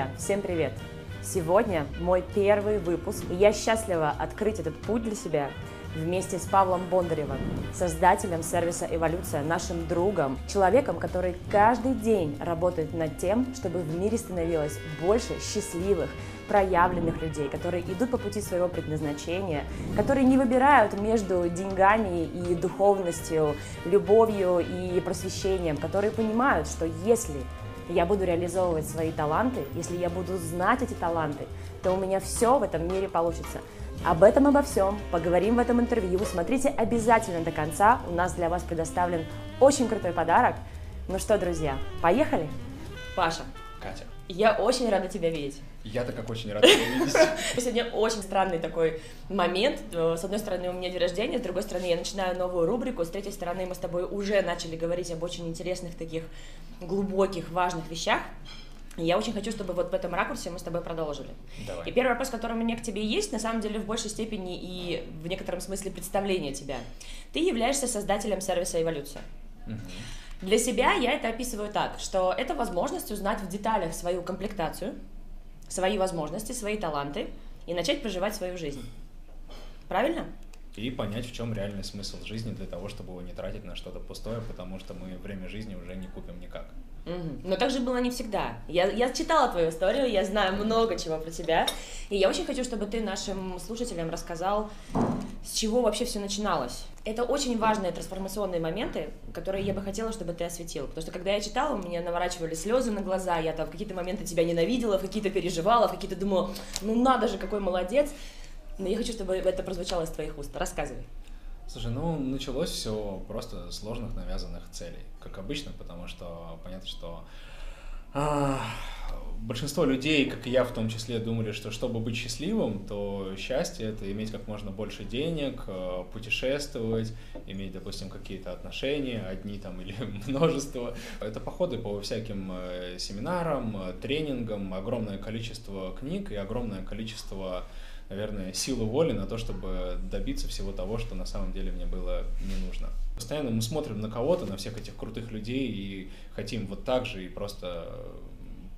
Друзья, всем привет! Сегодня мой первый выпуск, и я счастлива открыть этот путь для себя вместе с Павлом Бондаревым, создателем сервиса «Эволюция», нашим другом, человеком, который каждый день работает над тем, чтобы в мире становилось больше счастливых, проявленных людей, которые идут по пути своего предназначения, которые не выбирают между деньгами и духовностью, любовью и просвещением, которые понимают, что если я буду реализовывать свои таланты, если я буду знать эти таланты, то у меня все в этом мире получится. Об этом обо всем поговорим в этом интервью. Смотрите обязательно до конца. У нас для вас предоставлен очень крутой подарок. Ну что, друзья, поехали? Паша. Катя. Я очень рада тебя видеть. Я-то как очень рад тебя видеть. Сегодня очень странный такой момент. С одной стороны, у меня день рождения, с другой стороны, я начинаю новую рубрику, с третьей стороны, мы с тобой уже начали говорить об очень интересных таких глубоких, важных вещах. И я очень хочу, чтобы вот в этом ракурсе мы с тобой продолжили. Давай. И первый вопрос, который у меня к тебе есть, на самом деле в большей степени и в некотором смысле представление тебя. Ты являешься создателем сервиса «Эволюция». Мгм. Для себя я это описываю так, что это возможность узнать в деталях свою комплектацию, свои возможности, свои таланты и начать проживать свою жизнь. Правильно? И понять, в чем реальный смысл жизни для того, чтобы его не тратить на что-то пустое, потому что мы время жизни уже не купим никак. Мгм. Но так же было не всегда. Я, я читала твою историю, я знаю много чего про тебя. И я очень хочу, чтобы ты нашим слушателям рассказал, с чего вообще все начиналось. Это очень важные трансформационные моменты, которые я бы хотела, чтобы ты осветил. Потому что когда я читала, у меня наворачивали слезы на глаза, я там в какие-то моменты тебя ненавидела, в какие-то переживала, в какие-то думала, ну надо же, какой молодец. Но я хочу, чтобы это прозвучало из твоих уст. Рассказывай. Слушай, ну началось все просто сложных навязанных целей, как обычно, потому что понятно, что большинство людей, как и я в том числе, думали, что чтобы быть счастливым, то счастье это иметь как можно больше денег, э, путешествовать, иметь, допустим, какие-то отношения, одни там или множество. Это походы по всяким э, семинарам, э, тренингам, огромное количество книг и огромное количество наверное, силу воли на то, чтобы добиться всего того, что на самом деле мне было не нужно. Постоянно мы смотрим на кого-то, на всех этих крутых людей и хотим вот так же и просто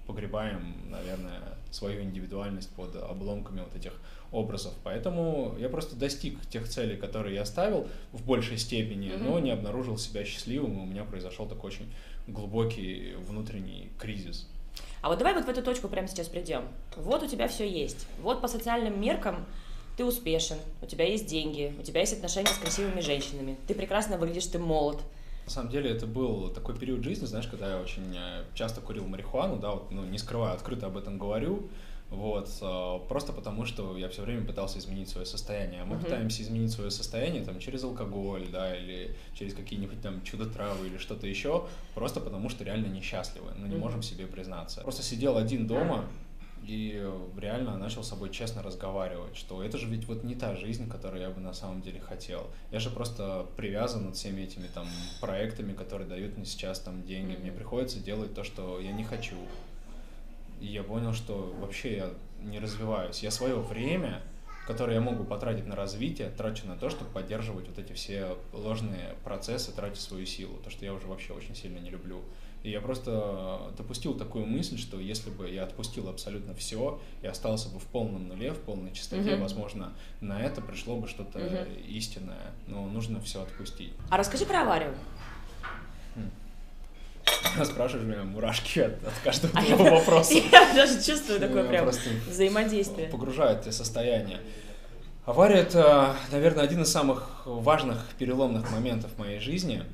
погребаем, наверное, свою индивидуальность под обломками вот этих образов. Поэтому я просто достиг тех целей, которые я ставил в большей степени, Мгм. но не обнаружил себя счастливым, и у меня произошел такой очень глубокий внутренний кризис. А вот давай вот в эту точку прямо сейчас придем. Вот у тебя все есть. Вот по социальным меркам ты успешен, у тебя есть деньги, у тебя есть отношения с красивыми женщинами, ты прекрасно выглядишь, ты молод. На самом деле это был такой период жизни, знаешь, когда я очень э, часто курил марихуану, да, вот, ну, не скрываю, открыто об этом говорю, вот, э, просто потому что я все время пытался изменить свое состояние. А мы Мгм. пытаемся изменить свое состояние там через алкоголь, да, или через какие-нибудь там чудо-травы или что-то еще, просто потому что реально несчастливы, но не Мгм. можем себе признаться. Просто сидел один дома, и реально начал с собой честно разговаривать, что это же ведь вот не та жизнь, которую я бы на самом деле хотел. Я же просто привязан над всеми этими там проектами, которые дают мне сейчас там деньги. Мне приходится делать то, что я не хочу. И я понял, что вообще я не развиваюсь. Я свое время, которое я могу потратить на развитие, трачу на то, чтобы поддерживать вот эти все ложные процессы, трачу свою силу, то, что я уже вообще очень сильно не люблю. И я просто допустил такую мысль, что если бы я отпустил абсолютно все и остался бы в полном нуле, в полной чистоте, Мгм. возможно, на это пришло бы что-то Мгм. истинное. Но нужно все отпустить. А расскажи про аварию. Спрашиваешь меня мурашки от, от каждого А твоего я- вопроса. Я даже чувствую такое Я прям взаимодействие. погружает это состояние. Авария это, наверное, один из самых важных переломных моментов в моей жизни,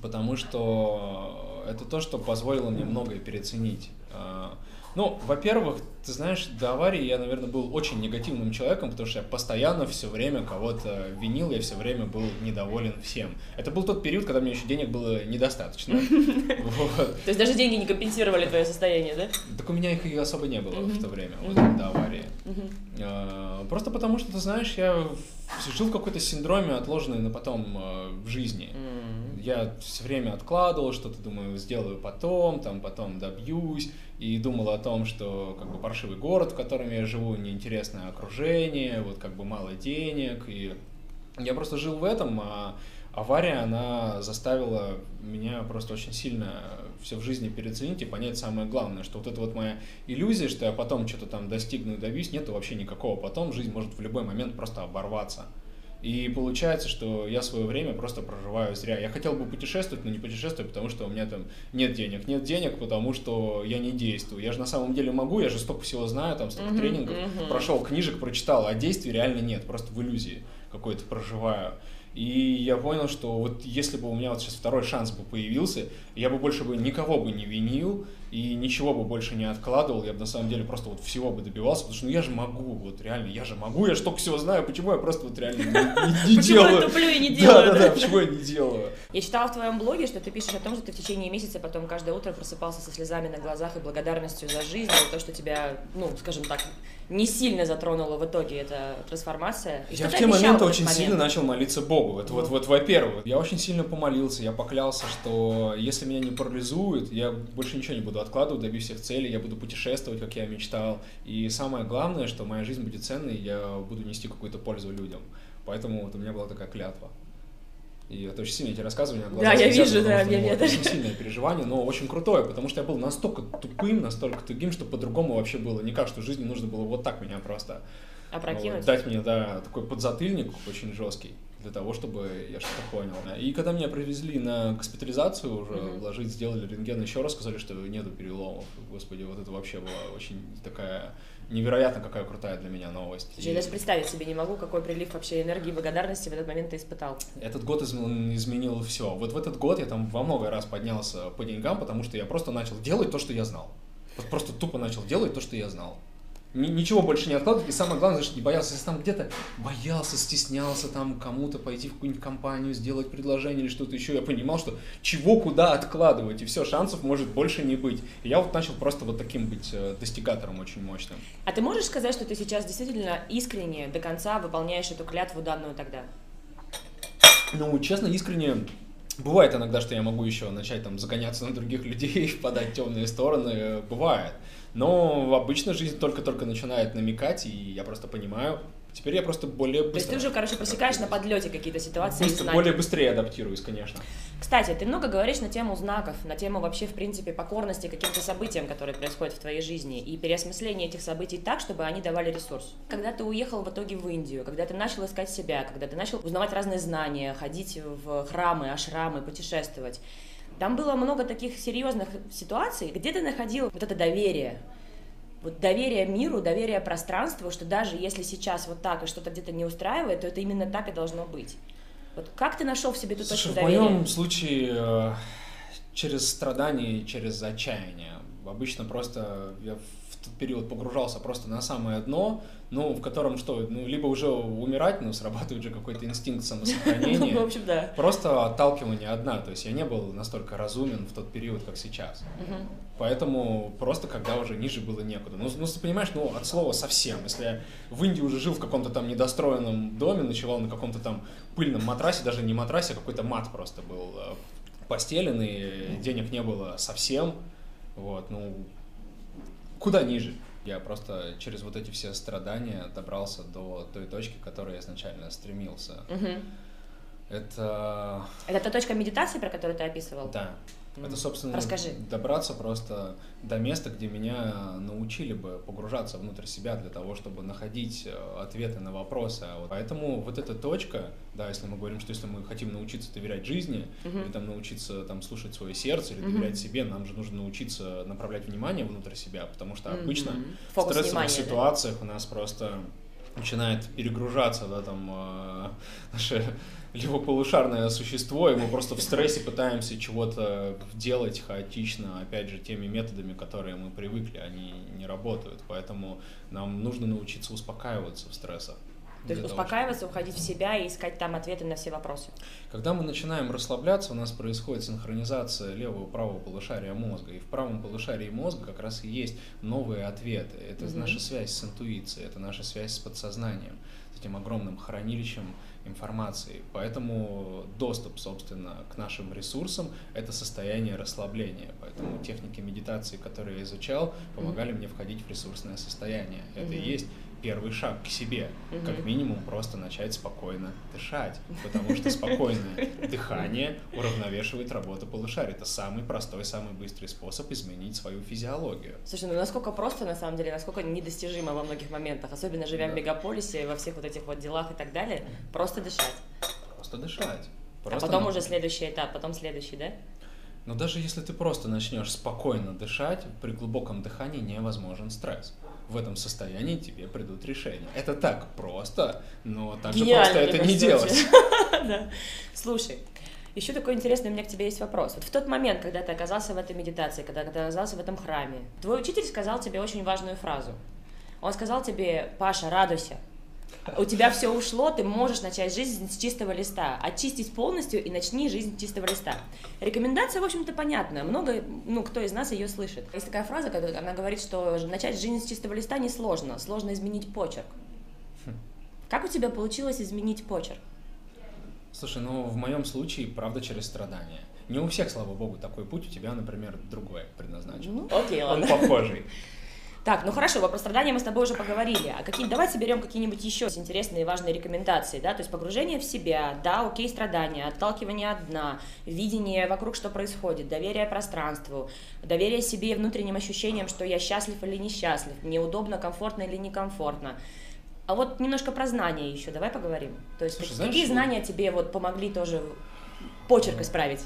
потому что это то, что позволило мне многое переоценить. А, Ну, во-первых, ты знаешь, до аварии я, наверное, был очень негативным человеком, потому что я постоянно все время кого-то винил, я все время был недоволен всем. Это был тот период, когда мне еще денег было недостаточно. То есть даже деньги не компенсировали твое состояние, да? Так у меня их и особо не было в то время, вот, до аварии. А, Просто потому что, ты знаешь, я жил в какой-то синдроме, отложенной на потом э, в жизни. Я все время откладывал что-то, думаю, сделаю потом, там потом добьюсь, и думал о том, что как бы паршивый город, в котором я живу, неинтересное окружение, вот как бы мало денег, и я просто жил в этом, а, авария, она заставила меня просто очень сильно все в жизни переоценить и понять самое главное, что вот эта вот моя иллюзия, что я потом что-то там достигну и добьюсь, нету вообще никакого. Потом, жизнь может в любой момент просто оборваться. И получается, что я свое время просто проживаю зря. Я хотел бы путешествовать, но не путешествую, потому что у меня там нет денег. Нет денег, потому что я не действую. Я же на самом деле могу, я же столько всего знаю, там столько uh-huh, тренингов, uh-huh. прошел книжек, прочитал, а действий реально нет, просто в иллюзии какой-то проживаю. И я понял, что вот если бы у меня вот сейчас второй шанс бы появился, я бы больше бы никого бы не винил и ничего бы больше не откладывал, я бы на самом деле просто вот всего бы добивался, потому что ну я же могу, вот реально, я же могу, я же столько всего знаю, почему я просто вот реально не, делаю. Почему я туплю и не делаю? Да, да, да, почему я не делаю? Я читала в твоем блоге, что ты пишешь о том, что ты в течение месяца потом каждое утро просыпался со слезами на глазах и благодарностью за жизнь, за то, что тебя, ну, скажем так, не сильно затронула в итоге эта трансформация. И я в те моменты очень момент? сильно начал молиться Богу. Это вот, вот, во-первых, я очень сильно помолился, я поклялся, что если меня не парализует, я больше ничего не буду откладывать, добьюсь всех целей, я буду путешествовать, как я мечтал. И самое главное, что моя жизнь будет ценной, я буду нести какую-то пользу людям. Поэтому вот у меня была такая клятва. И это очень сильно, я тебе рассказываю, у меня глаза Да, я вижу, да, мне это очень сильное переживание, но очень крутое, потому что я был настолько тупым, настолько тугим, что по-другому вообще было никак, что в жизни нужно было вот так меня просто Опрокинуть. Вот, дать мне, да, такой подзатыльник очень жесткий для того, чтобы я что-то понял. И когда меня привезли на госпитализацию уже, mm-hmm. вложить, сделали рентген, еще раз сказали, что нету переломов. Господи, вот это вообще была очень такая невероятно какая крутая для меня новость. Я и... даже представить себе не могу, какой прилив вообще энергии и благодарности в этот момент ты испытал. Этот год изменил все. Вот в этот год я там во много раз поднялся по деньгам, потому что я просто начал делать то, что я знал. Вот просто тупо начал делать то, что я знал ничего больше не откладывать. И самое главное, что не боялся, если там где-то боялся, стеснялся там кому-то пойти в какую-нибудь компанию, сделать предложение или что-то еще, я понимал, что чего куда откладывать, и все, шансов может больше не быть. И я вот начал просто вот таким быть э, достигатором очень мощным. А ты можешь сказать, что ты сейчас действительно искренне до конца выполняешь эту клятву данную тогда? Ну, честно, искренне Бывает иногда, что я могу еще начать там загоняться на других людей, впадать в темные стороны. Бывает. Но обычно жизнь только-только начинает намекать, и я просто понимаю, Теперь я просто более быстро. То есть ты уже, короче, просекаешь на подлете какие-то ситуации быстро, знаки. Более быстрее адаптируюсь, конечно. Кстати, ты много говоришь на тему знаков, на тему вообще, в принципе, покорности каким-то событиям, которые происходят в твоей жизни, и переосмысления этих событий так, чтобы они давали ресурс. Когда ты уехал в итоге в Индию, когда ты начал искать себя, когда ты начал узнавать разные знания, ходить в храмы, ашрамы, путешествовать, там было много таких серьезных ситуаций, где ты находил вот это доверие, вот доверие миру, доверие пространству, что даже если сейчас вот так и что-то где-то не устраивает, то это именно так и должно быть. Вот как ты нашел в себе эту точку доверия? В моем случае э, через страдания, через отчаяние. Обычно просто я в тот период погружался просто на самое дно, ну, в котором что, ну, либо уже умирать, ну, срабатывает же какой-то инстинкт самосохранения. Ну, в общем, да. Просто отталкивание одна, то есть я не был настолько разумен в тот период, как сейчас. Поэтому просто когда уже ниже было некуда. Ну, ну, ты понимаешь, ну, от слова совсем. Если я в Индии уже жил в каком-то там недостроенном доме, ночевал на каком-то там пыльном матрасе, даже не матрасе, а какой-то мат просто был э, постеленный, денег не было совсем, вот, ну, куда ниже. Я просто через вот эти все страдания добрался до той точки, к которой я изначально стремился. Угу. Это... Это та точка медитации, про которую ты описывал? Да. Это, собственно, Расскажи. добраться просто до места, где меня научили бы погружаться внутрь себя для того, чтобы находить э, ответы на вопросы. А поэтому вот эта точка, да, если мы говорим, что если мы хотим научиться доверять жизни, uh-huh. или там научиться там слушать свое сердце, или доверять себе, нам же нужно научиться направлять внимание внутрь себя, потому что обычно uh-huh. в стрессовых внимания, ситуациях да? у нас просто начинает перегружаться да, там, э, наше левополушарное существо, и мы просто в стрессе пытаемся чего-то делать хаотично, опять же, теми методами, которые мы привыкли, они не работают, поэтому нам нужно научиться успокаиваться в стрессах. То есть успокаиваться, чтобы... уходить в себя и искать там ответы на все вопросы. Когда мы начинаем расслабляться, у нас происходит синхронизация левого и правого полушария мозга. И в правом полушарии мозга как раз и есть новые ответы. Это угу. наша связь с интуицией, это наша связь с подсознанием, с этим огромным хранилищем информации. Поэтому доступ, собственно, к нашим ресурсам — это состояние расслабления. Поэтому техники медитации, которые я изучал, помогали mm-hmm. мне входить в ресурсное состояние. Это mm-hmm. и есть первый шаг к себе. Как минимум просто начать спокойно дышать, потому что спокойное дыхание уравновешивает работу полушария. Это самый простой, самый быстрый способ изменить свою физиологию. Слушай, ну насколько просто, на самом деле, насколько недостижимо во многих моментах, особенно живя да. в мегаполисе, во всех вот этих вот делах и так далее, просто дышать. Просто дышать. А просто а потом уже следующий этап, потом следующий, да? Но даже если ты просто начнешь спокойно дышать, при глубоком дыхании невозможен стресс. В этом состоянии тебе придут решения. Это так просто, но так же просто это не делать. Слушай, еще такой интересный у меня к тебе есть вопрос. Вот в тот момент, когда ты оказался в этой медитации, когда ты оказался в этом храме, твой учитель сказал тебе очень важную фразу. Он сказал тебе, Паша, радуйся, у тебя все ушло, ты можешь начать жизнь с чистого листа. Очистить полностью и начни жизнь с чистого листа. Рекомендация, в общем-то, понятная. Много, ну, кто из нас ее слышит. Есть такая фраза, когда она говорит, что начать жизнь с чистого листа несложно. Сложно изменить почерк. Как у тебя получилось изменить почерк? Слушай, ну, в моем случае, правда, через страдания. Не у всех, слава богу, такой путь, у тебя, например, другой предназначен. Ну, окей, ладно. Он похожий. Так, ну хорошо, про страдания мы с тобой уже поговорили. А какие, давайте берем какие-нибудь еще интересные и важные рекомендации, да, то есть погружение в себя, да, окей, страдания, отталкивание от дна, видение вокруг, что происходит, доверие пространству, доверие себе и внутренним ощущениям, что я счастлив или несчастлив, мне удобно, комфортно или некомфортно. А вот немножко про знания еще, давай поговорим. То есть Слушай, какие знаешь, знания тебе вот помогли тоже почерк исправить?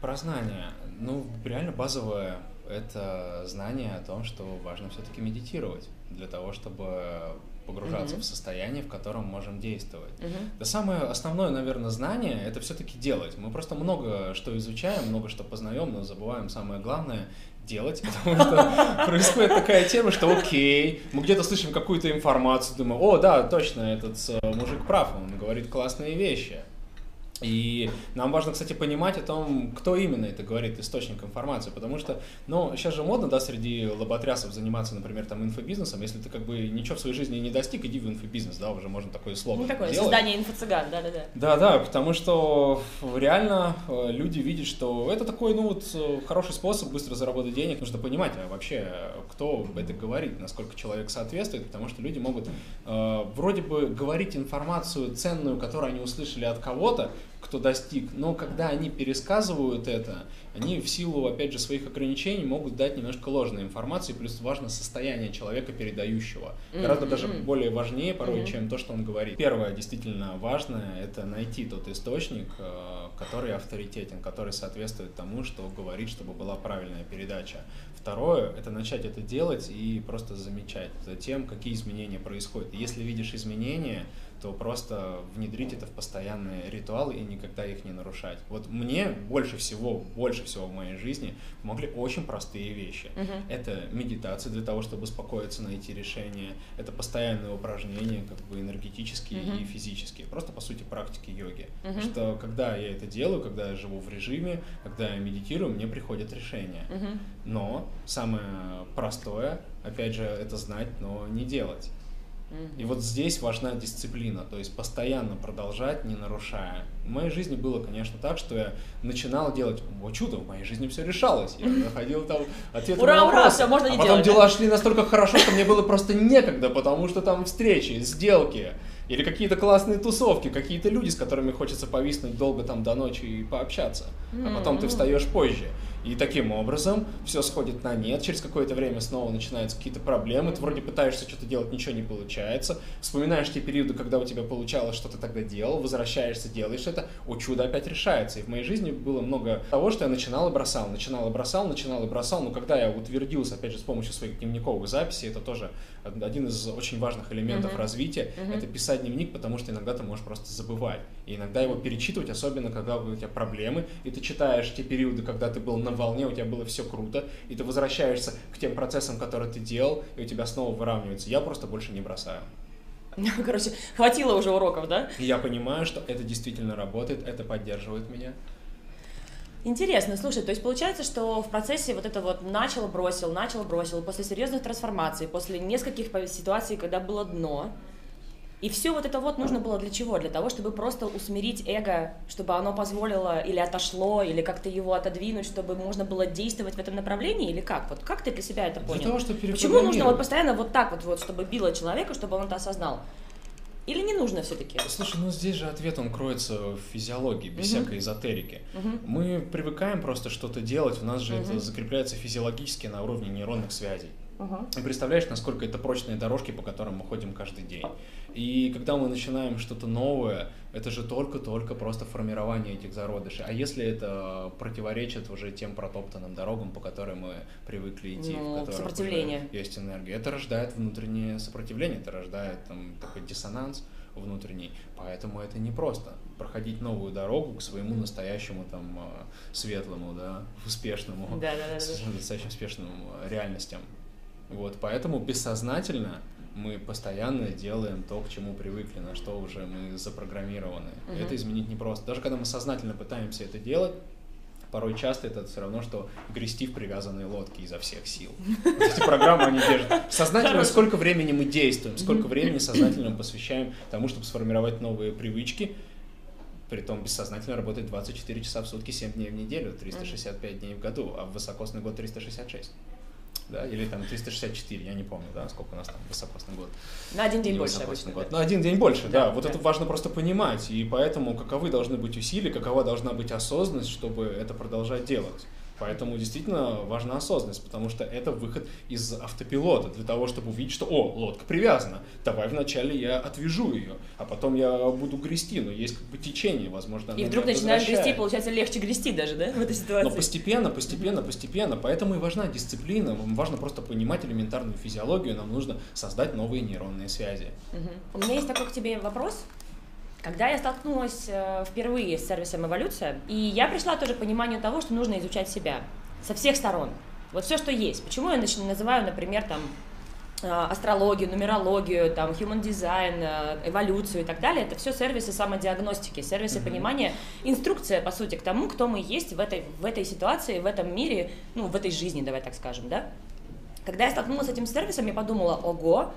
Про знания. Ну, реально базовое это знание о том, что важно все-таки медитировать для того, чтобы погружаться mm-hmm. в состояние, в котором можем действовать. Mm-hmm. Да самое основное, наверное, знание это все-таки делать. Мы просто много что изучаем, много что познаем, но забываем самое главное делать, потому что происходит такая тема, что окей, мы где-то слышим какую-то информацию, думаем, о, да, точно, этот э, мужик прав, он говорит классные вещи. И нам важно, кстати, понимать о том, кто именно это говорит, источник информации, потому что, ну, сейчас же модно, да, среди лоботрясов заниматься, например, там, инфобизнесом, если ты как бы ничего в своей жизни не достиг, иди в инфобизнес, да, уже можно такое слово Ну, такое, делать. создание инфо-цыган, да-да-да. Да-да, потому что реально э, люди видят, что это такой, ну, вот, э, хороший способ быстро заработать денег, нужно понимать а вообще, кто это говорит, насколько человек соответствует, потому что люди могут э, вроде бы говорить информацию ценную, которую они услышали от кого-то, кто достиг. Но когда они пересказывают это, они в силу, опять же, своих ограничений могут дать немножко ложной информации, плюс важно состояние человека, передающего. Mm-hmm. Гораздо даже более важнее порой, mm-hmm. чем то, что он говорит. Первое, действительно важное, это найти тот источник, э, который авторитетен, который соответствует тому, что говорит, чтобы была правильная передача. Второе, это начать это делать и просто замечать за тем, какие изменения происходят. И если видишь изменения, то просто внедрить это в постоянные ритуалы и никогда их не нарушать. Вот мне больше всего, больше всего в моей жизни помогли очень простые вещи. Uh-huh. Это медитация для того, чтобы успокоиться, найти решение. Это постоянные упражнения, как бы энергетические uh-huh. и физические. Просто, по сути, практики йоги. Uh-huh. что когда я это делаю, когда я живу в режиме, когда я медитирую, мне приходят решения. Uh-huh. Но самое простое, опять же, это знать, но не делать. И вот здесь важна дисциплина, то есть постоянно продолжать, не нарушая. В моей жизни было, конечно, так, что я начинал делать, о чудо, в моей жизни все решалось. Я находил там ответы ура, на Ура, все, можно не а потом делать, дела да? шли настолько хорошо, что мне было просто некогда, потому что там встречи, сделки, или какие-то классные тусовки, какие-то люди, с которыми хочется повиснуть долго там до ночи и пообщаться. А потом ты встаешь позже. И таким образом все сходит на нет, через какое-то время снова начинаются какие-то проблемы, ты вроде пытаешься что-то делать, ничего не получается, вспоминаешь те периоды, когда у тебя получалось, что ты тогда делал, возвращаешься, делаешь это, о чудо опять решается. И в моей жизни было много того, что я начинал и бросал, начинал и бросал, начинал и бросал, но когда я утвердился, опять же, с помощью своих дневниковых записей, это тоже один из очень важных элементов uh-huh. развития, uh-huh. это писать дневник, потому что иногда ты можешь просто забывать. И иногда его перечитывать, особенно когда у тебя проблемы, и ты читаешь те периоды, когда ты был на волне, у тебя было все круто, и ты возвращаешься к тем процессам, которые ты делал, и у тебя снова выравнивается. Я просто больше не бросаю. Короче, хватило уже уроков, да? Я понимаю, что это действительно работает, это поддерживает меня. Интересно, слушай, то есть получается, что в процессе вот это вот начал, бросил, начал, бросил, после серьезных трансформаций, после нескольких ситуаций, когда было дно, И все вот это вот нужно было для чего? Для того, чтобы просто усмирить эго, чтобы оно позволило или отошло, или как-то его отодвинуть, чтобы можно было действовать в этом направлении, или как? Вот как ты для себя это понял? Для того, чтобы Почему нужно вот постоянно вот так вот, вот чтобы било человека, чтобы он это осознал? Или не нужно все-таки? Слушай, ну здесь же ответ, он кроется в физиологии, без угу. всякой эзотерики. Угу. Мы привыкаем просто что-то делать, у нас же угу. это закрепляется физиологически на уровне нейронных связей. Угу. Представляешь, насколько это прочные дорожки, по которым мы ходим каждый день. И когда мы начинаем что-то новое, это же только-только просто формирование этих зародышей. А если это противоречит уже тем протоптанным дорогам, по которым мы привыкли идти, ну, в которых сопротивление. есть энергия, это рождает внутреннее сопротивление, это рождает там, такой диссонанс внутренний. Поэтому это не просто проходить новую дорогу к своему настоящему там светлому, да, успешному, да, да, да, достаточно успешным реальностям. Вот, поэтому бессознательно мы постоянно делаем то, к чему привыкли, на что уже мы запрограммированы. Угу. Это изменить непросто. Даже когда мы сознательно пытаемся это делать, порой часто это все равно, что грести в привязанной лодке изо всех сил. Вот эти программы, они держат. Сознательно, сколько времени мы действуем, сколько времени сознательно мы посвящаем тому, чтобы сформировать новые привычки, при том бессознательно работать 24 часа в сутки, 7 дней в неделю, 365 дней в году, а в высокосный год 366 да, или там 364, я не помню, да, сколько у нас там высокосный год. На один день больше обычно. Год. Да. На один день больше, да, да вот да. это важно просто понимать, и поэтому каковы должны быть усилия, какова должна быть осознанность, чтобы это продолжать делать. Поэтому действительно важна осознанность, потому что это выход из автопилота для того, чтобы увидеть, что, о, лодка привязана, давай вначале я отвяжу ее, а потом я буду грести, но есть как бы течение, возможно, И вдруг начинаешь грести, получается легче грести даже, да, в этой ситуации? Но постепенно, постепенно, постепенно, поэтому и важна дисциплина, важно просто понимать элементарную физиологию, нам нужно создать новые нейронные связи. Угу. У меня есть такой к тебе вопрос, когда я столкнулась э, впервые с сервисом «Эволюция», и я пришла тоже к пониманию того, что нужно изучать себя со всех сторон. Вот все, что есть. Почему я называю, например, там, э, астрологию, нумерологию, там, human design, э, эволюцию и так далее, это все сервисы самодиагностики, сервисы mm-hmm. понимания, инструкция, по сути, к тому, кто мы есть в этой, в этой ситуации, в этом мире, ну, в этой жизни, давай так скажем, да. Когда я столкнулась с этим сервисом, я подумала, ого,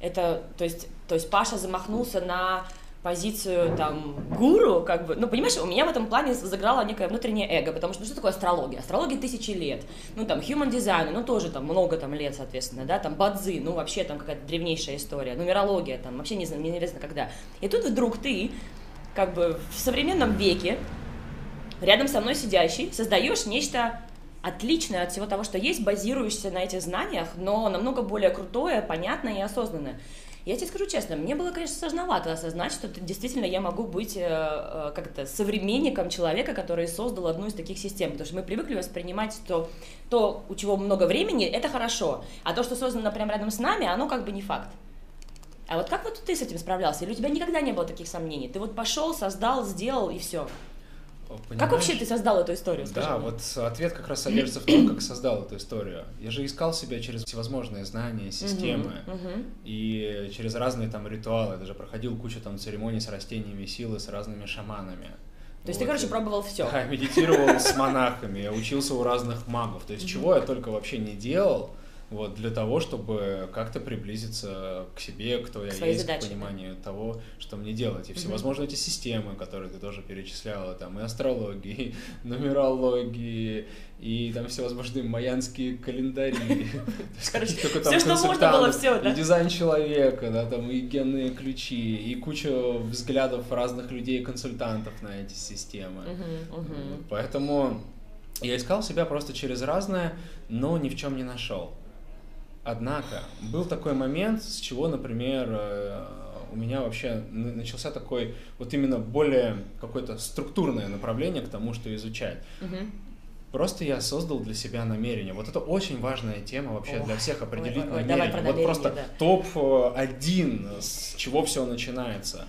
это, то есть, то есть Паша замахнулся на позицию там гуру, как бы, ну, понимаешь, у меня в этом плане заграло некое внутреннее эго, потому что ну, что такое астрология? Астрология тысячи лет, ну, там, human design, ну, тоже там много там лет, соответственно, да, там, бадзи, ну, вообще там какая-то древнейшая история, нумерология, там, вообще не знаю, мне неизвестно когда. И тут вдруг ты, как бы, в современном веке, рядом со мной сидящий, создаешь нечто отличное от всего того, что есть, базируешься на этих знаниях, но намного более крутое, понятное и осознанное. Я тебе скажу честно, мне было, конечно, сложновато осознать, что действительно я могу быть э, э, как-то современником человека, который создал одну из таких систем, потому что мы привыкли воспринимать, что то, у чего много времени, это хорошо, а то, что создано прямо рядом с нами, оно как бы не факт. А вот как вот ты с этим справлялся? Или у тебя никогда не было таких сомнений? Ты вот пошел, создал, сделал и все? Понимаешь? Как вообще ты создал эту историю? Да, мне? вот ответ как раз содержится в том, как создал эту историю. Я же искал себя через всевозможные знания, системы uh-huh, uh-huh. и через разные там ритуалы. Я даже проходил кучу там церемоний с растениями силы, с разными шаманами. То есть вот. ты, короче, пробовал все. Да, медитировал с монахами, я учился у разных магов. То есть чего я только вообще не делал, вот, для того, чтобы как-то приблизиться к себе, кто я есть, задаче, к пониманию да. того, что мне делать. И всевозможные эти системы, которые ты тоже перечисляла, там и астрологии, и нумерологии, и там всевозможные майянские календари. Все, что можно было, все, да? И дизайн человека, да, там и генные ключи, и куча взглядов разных людей, консультантов на эти системы. Поэтому я искал себя просто через разное, но ни в чем не нашел. Однако был такой момент, с чего, например, э, у меня вообще начался такой вот именно более какое-то структурное направление к тому, что изучать. Угу. Просто я создал для себя намерение. Вот это очень важная тема вообще Ох, для всех определить ой, ой, намерение. Давай вот просто да. топ-1, с чего все начинается.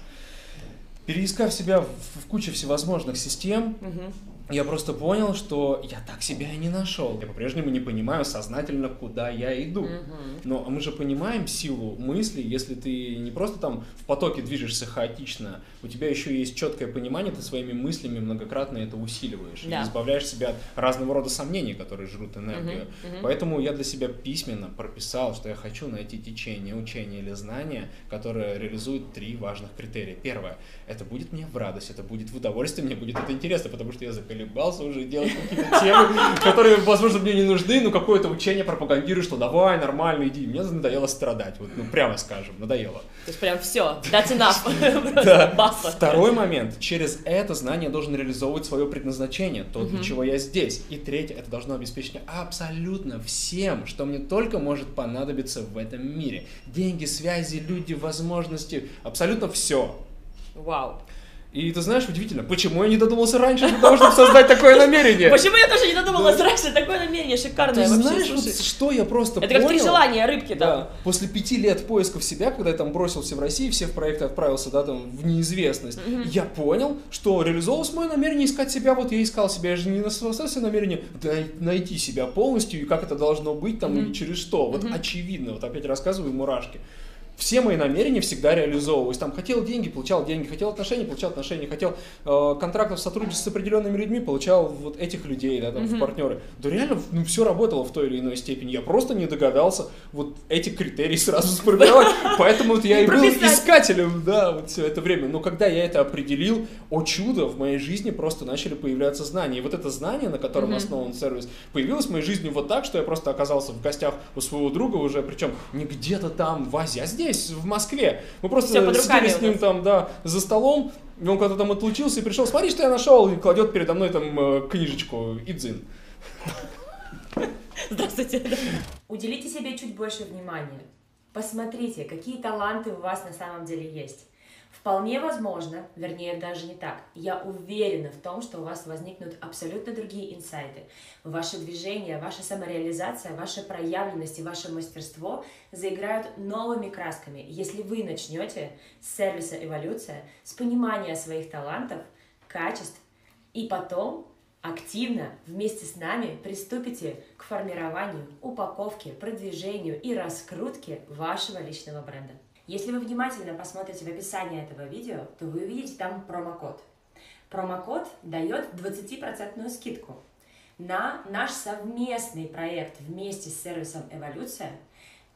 Переискав себя в, в куче всевозможных систем, угу я просто понял, что я так себя и не нашел. Я по-прежнему не понимаю сознательно, куда я иду. Мгм. Но мы же понимаем силу мысли, если ты не просто там в потоке движешься хаотично, у тебя еще есть четкое понимание, ты своими мыслями многократно это усиливаешь. Да. И избавляешь себя от разного рода сомнений, которые жрут энергию. Мгм, мгм. Поэтому я для себя письменно прописал, что я хочу найти течение, учение или знание, которое реализует три важных критерия. Первое, это будет мне в радость, это будет в удовольствие, мне будет это интересно, потому что я заколебался уже делать какие-то темы, которые, возможно, мне не нужны, но какое-то учение пропагандирует, что давай, нормально, иди. Мне надоело страдать, вот, ну, прямо скажем, надоело. То есть прям все, that's enough. Второй момент. Через это знание должен реализовывать свое предназначение, то, для чего я здесь. И третье, это должно обеспечить абсолютно всем, что мне только может понадобиться в этом мире. Деньги, связи, люди, возможности, абсолютно все. Вау. И ты знаешь, удивительно, почему я не додумался раньше для того, чтобы создать такое намерение? Почему я тоже не додумалась раньше? Такое намерение шикарное Ты вообще, знаешь, слушай. что я просто Это как три желания рыбки Да. После пяти лет поисков себя, когда я там бросился в России, все в проекты отправился, да, там, в неизвестность, я понял, что реализовалось мое намерение искать себя, вот я искал себя, я же не настроил себе намерение най- найти себя полностью, и как это должно быть, там, и через что. Вот очевидно, вот опять рассказываю мурашки. Все мои намерения всегда реализовывались. Там хотел деньги, получал деньги, хотел отношения, получал отношения, хотел э, контрактов сотрудничества с определенными людьми, получал вот этих людей, да, там, в партнеры. Да реально, ну, все работало в той или иной степени. Я просто не догадался вот эти критерии сразу сформировать. Поэтому вот я и был искателем, да, вот все это время. Но когда я это определил, о чудо, в моей жизни просто начали появляться знания. И вот это знание, на котором основан сервис, появилось в моей жизни вот так, что я просто оказался в гостях у своего друга уже, причем не где-то там в Азии, а здесь, в Москве. Мы просто руками сидели с ним там, да, за столом, и он когда-то там отлучился и пришел, смотри, что я нашел, и кладет передо мной там э, книжечку Идзин. Здравствуйте. Уделите себе чуть больше внимания. Посмотрите, какие таланты у вас на самом деле есть. Вполне возможно, вернее даже не так, я уверена в том, что у вас возникнут абсолютно другие инсайты. Ваши движения, ваша самореализация, ваша проявленность и ваше мастерство заиграют новыми красками, если вы начнете с сервиса «Эволюция», с понимания своих талантов, качеств, и потом активно вместе с нами приступите к формированию, упаковке, продвижению и раскрутке вашего личного бренда. Если вы внимательно посмотрите в описании этого видео, то вы увидите там промокод. Промокод дает 20% скидку на наш совместный проект вместе с сервисом «Эволюция»,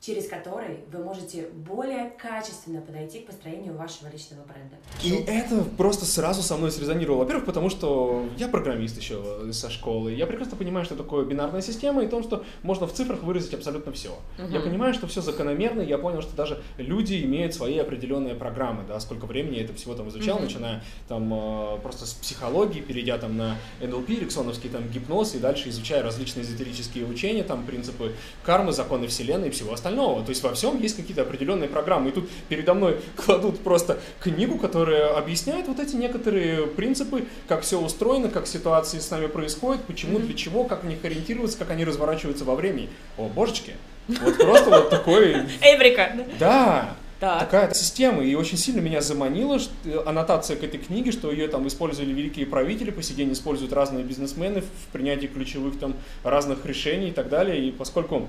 через который вы можете более качественно подойти к построению вашего личного бренда. И это просто сразу со мной срезонировало. Во-первых, потому что я программист еще со школы. Я прекрасно понимаю, что такое бинарная система и то, что можно в цифрах выразить абсолютно все. Я понимаю, что все закономерно. Я понял, что даже люди имеют свои определенные программы. Да, сколько времени я это всего там изучал, Мгм. начиная там э, просто с психологии, перейдя там на НЛП, рексоновский там гипноз и дальше изучая различные эзотерические учения, там принципы кармы, законы вселенной и всего остального. То есть во всем есть какие-то определенные программы. И тут передо мной кладут просто книгу, которая объясняет вот эти некоторые принципы, как все устроено, как ситуации с нами происходят, почему, для чего, как в них ориентироваться, как они разворачиваются во времени. О, божечки! Вот просто вот такой Эврика! да, Так. такая система, и очень сильно меня заманила что- аннотация к этой книге, что ее там использовали великие правители, по сей день используют разные бизнесмены в принятии ключевых там разных решений и так далее, и поскольку э,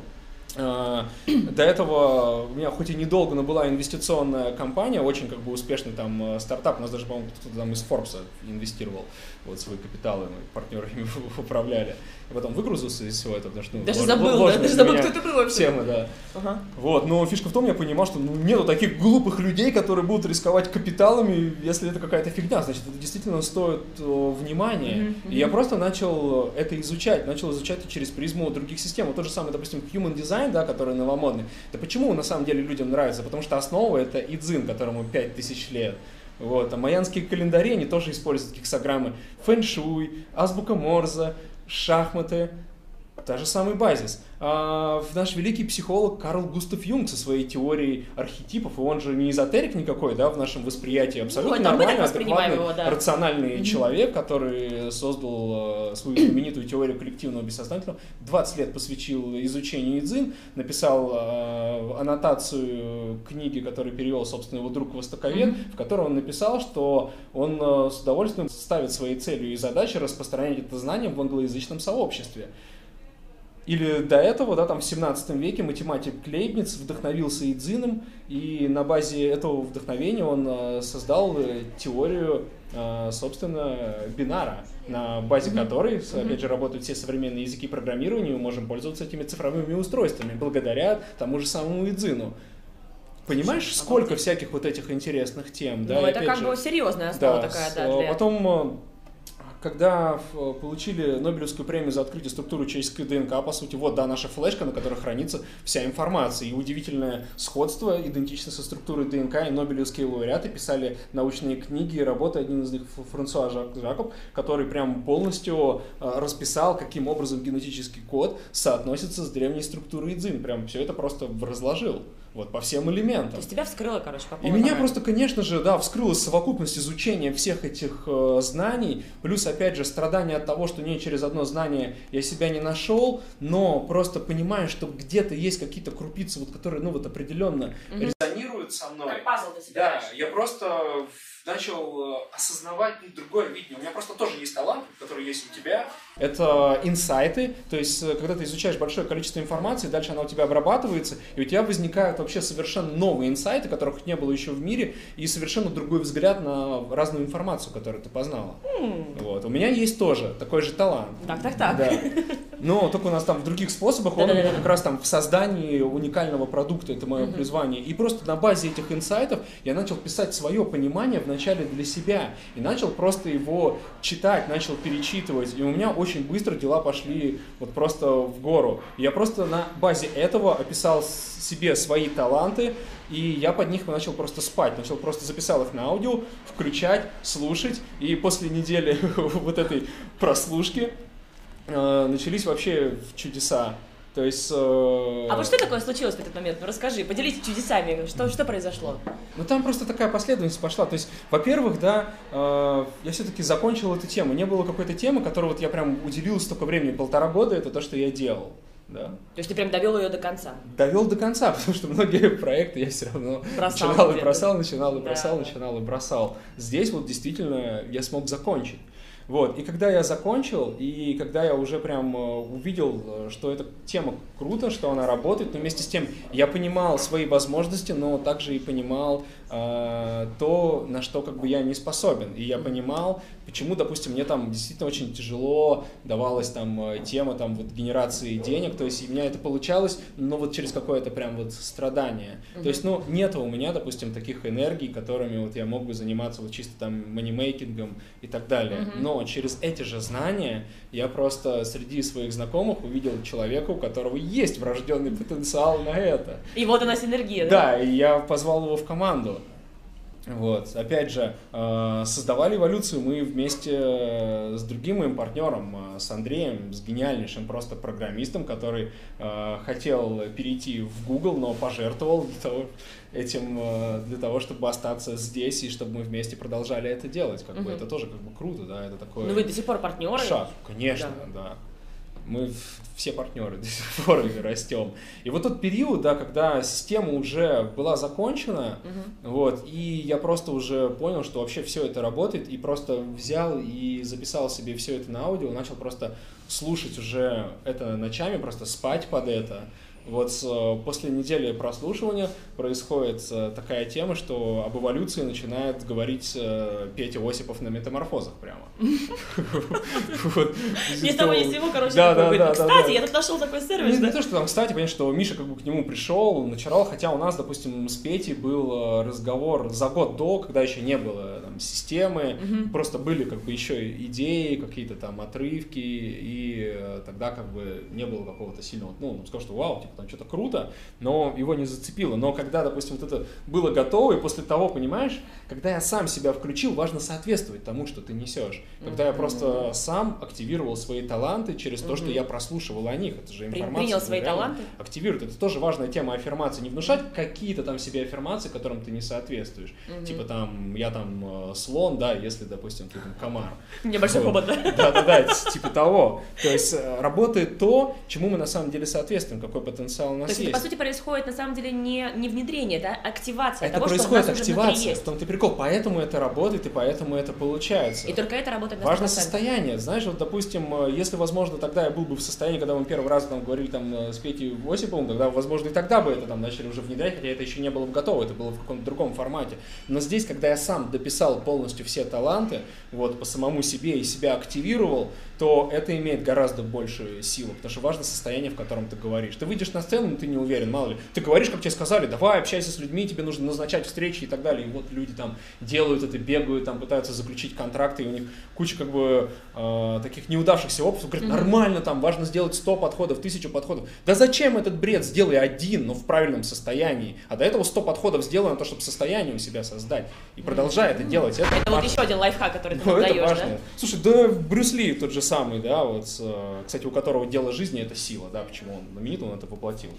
до этого у меня хоть и недолго, но была инвестиционная компания, очень как бы успешный там э, стартап, у нас даже, по-моему, кто-то там из Forbes инвестировал вот свой капитал, и мы партнеры ими управляли. И потом выгрузился из всего этого, потому что ну, Даже забыл, да? Даже забыл, кто это был вообще. Тема, да. Ага. Вот, но фишка в том, я понимал, что ну, нету таких глупых людей, которые будут рисковать капиталами, если это какая-то фигня, значит, это действительно стоит э, внимания. Мгм, И я просто начал это изучать, начал изучать это через призму других систем. Вот тот же самый, допустим, human design, да, который новомодный. Да почему на самом деле людям нравится? Потому что основа это идзин, которому 5000 лет. Вот, а майянские календари, они тоже используют гексограммы. Фэншуй, азбука Морзе, шахматы, Та же самый базис. А, наш великий психолог Карл Густав Юнг со своей теорией архетипов, и он же не эзотерик никакой, да, в нашем восприятии, абсолютно Ну, мы так нормальный, адекватный, его, да. рациональный Мгм. человек, который создал э, свою знаменитую теорию коллективного бессознательного, 20 лет посвятил изучению Идзин, написал э, аннотацию книги, которую перевел, собственно, его друг Востоковед, Мгм. в которой он написал, что он э, с удовольствием ставит своей целью и задачей распространять это знание в англоязычном сообществе. Или до этого, да, там в 17 веке математик Клейбниц вдохновился Идзином, и на базе этого вдохновения он э, создал э, теорию, э, собственно, бинара, на базе которой, опять же, работают все современные языки программирования, и мы можем пользоваться этими цифровыми устройствами благодаря тому же самому Идзину. Понимаешь, сколько всяких вот этих интересных тем, да? ну, это как же- бы серьезная основа да, такая, да, для... Потом, когда получили Нобелевскую премию за открытие структуры человеческой ДНК, по сути, вот, да, наша флешка, на которой хранится вся информация. И удивительное сходство, идентично со структурой ДНК, и Нобелевские лауреаты писали научные книги и работы. Один из них Франсуа Жак- Жакоб, который прям полностью э, расписал, каким образом генетический код соотносится с древней структурой ДЗИН. Прям все это просто разложил. Вот, по всем элементам. То есть тебя вскрыло, короче, по И меня программе. просто, конечно же, да, вскрылась совокупность изучения всех этих э, знаний, плюс, опять же, страдание от того, что не через одно знание я себя не нашел, но просто понимаю, что где-то есть какие-то крупицы, вот, которые, ну, вот определенно Мгм. резонируют со мной. Как пазл ты Да, собираешь. я просто начал э, осознавать ну, другое видение. У меня просто тоже есть талант, есть у тебя. Это инсайты, то есть э, когда ты изучаешь большое количество информации, дальше она у тебя обрабатывается, и у тебя возникают вообще совершенно новые инсайты, которых не было еще в мире, и совершенно другой взгляд на разную информацию, которую ты познала. М, Вот. У меня есть тоже такой же талант. Так, так, так. Да. Но только у нас там в других способах, он Да-да-да. как раз там в создании уникального продукта, это мое призвание. И просто на базе этих инсайтов я начал писать свое понимание вначале для себя. И начал просто его читать, начал перечитывать. И у меня очень быстро дела пошли вот просто в гору. Я просто на базе этого описал себе свои таланты, и я под них начал просто спать. Начал просто записал их на аудио, включать, слушать. И после недели вот этой прослушки э, начались вообще чудеса. То есть... э, А вот что такое случилось в этот момент? Ну расскажи, поделитесь чудесами, что, что произошло? Ну там просто такая последовательность пошла. То есть, во-первых, да, э, я все-таки закончил эту тему. Не было какой-то темы, которой вот я прям уделил столько времени, полтора года, это то, что я делал. Да. То есть ты прям довел ее до конца. Довел до конца, потому что многие проекты я все равно Бросал начинал и бросал, начинал и бросал, да. начинал и бросал. Здесь вот действительно я смог закончить. Вот, и когда я закончил, и когда я уже прям э, увидел, э, что эта тема круто, что она работает, но вместе с тем я понимал свои возможности, но также и понимал э, то, на что как бы я не способен. И я понимал, почему, допустим, мне там действительно очень тяжело давалась там э, тема там вот генерации денег, то есть у меня это получалось, но вот через какое-то прям вот страдание. То есть, ну, нет у меня, допустим, таких энергий, которыми вот я мог бы заниматься вот чисто там манимейкингом и так далее. Но через эти же знания я просто среди своих знакомых увидел человека, у которого есть врожденный потенциал на это. И вот она синергия, Да, и я позвал его в команду. Вот, опять же, э, создавали эволюцию мы вместе с другим моим партнером, э, с Андреем, с гениальнейшим просто программистом, который э, хотел перейти в Google, но пожертвовал для того, этим для того, чтобы остаться здесь и чтобы мы вместе продолжали это делать. Как бы Мгм. это тоже как бы круто, да, это такое Ну вы до сих пор партнеры. шаг, конечно, да. Мы все партнеры до сих пор растем. И вот тот период, да, когда система уже была закончена, Мгм. вот, и я просто уже понял, что вообще все это работает, и просто взял и записал себе все это на аудио, начал просто слушать уже это ночами, просто спать под это. Вот э, после недели прослушивания происходит э, такая тема, что об эволюции начинает говорить э, Петя Осипов на метаморфозах прямо. Ни с того ни с сего, короче, Кстати, я тут нашел такой Ну, сервис, не, не то, что там, кстати, понятно, что Миша как бы к нему пришел, начарал, хотя у нас, допустим, с Петей был разговор за год до, когда еще не было там, системы, просто были как бы еще идеи, какие-то там отрывки, и тогда как бы не было какого-то сильного, ну, он сказал, что вау, типа, там что-то круто, но его не зацепило. Но когда, допустим, вот это было готово, и после того, понимаешь, когда я сам себя включил, важно соответствовать тому, что ты несешь. Когда я просто сам активировал свои таланты через то, что я прослушивал о них, это же информация. Принял свои таланты? Активирует. Это тоже важная тема аффирмации. Не внушать какие-то там себе аффирмации, которым ты не соответствуешь. Типа там, я там э, слон, да, если, допустим, ты там комар. Небольшой хобот, да? Да-да-да, типа того. То есть э, работает то, чему мы на самом деле соответствуем, какой потенциал у нас То есть, есть. это, по сути, происходит на самом деле не, не внедрение, это активация Это того, происходит что у нас уже активация, есть. в том-то прикол, поэтому это работает и поэтому это получается. И только это работает на 100%. Важно состояние. Знаешь, вот, допустим, э, если, возможно, тогда я был бы в состоянии, когда мы первый раз там говорили там э, с Петей Осиповым, тогда, возможно, и тогда бы это там начали уже внедрять, хотя это еще не было бы готово, это было в каком-то другом формате. Но здесь, когда я сам дописал полностью все таланты, вот, по самому себе и себя активировал, то это имеет гораздо большую силу, потому что важно состояние, в котором ты говоришь. Ты выйдешь на сцену, но ты не уверен, мало ли. Ты говоришь, как тебе сказали, давай общайся с людьми, тебе нужно назначать встречи и так далее. И вот люди там делают это, бегают, там пытаются заключить контракты, и у них куча как бы э, таких неудавшихся опытов. Говорят, нормально, там важно сделать 100 подходов, 1000 подходов. Да зачем этот бред? Сделай один, но в правильном состоянии. А до этого 100 подходов сделай на то, чтобы состояние у себя создать. И продолжай это делать. Это, Это вот еще один лайфхак, который ты Ну, даешь, да? Слушай, да Брюс Ли тот же самый, да, вот, э, кстати, у которого дело жизни это сила, да, почему он знаменит, он это воплотил.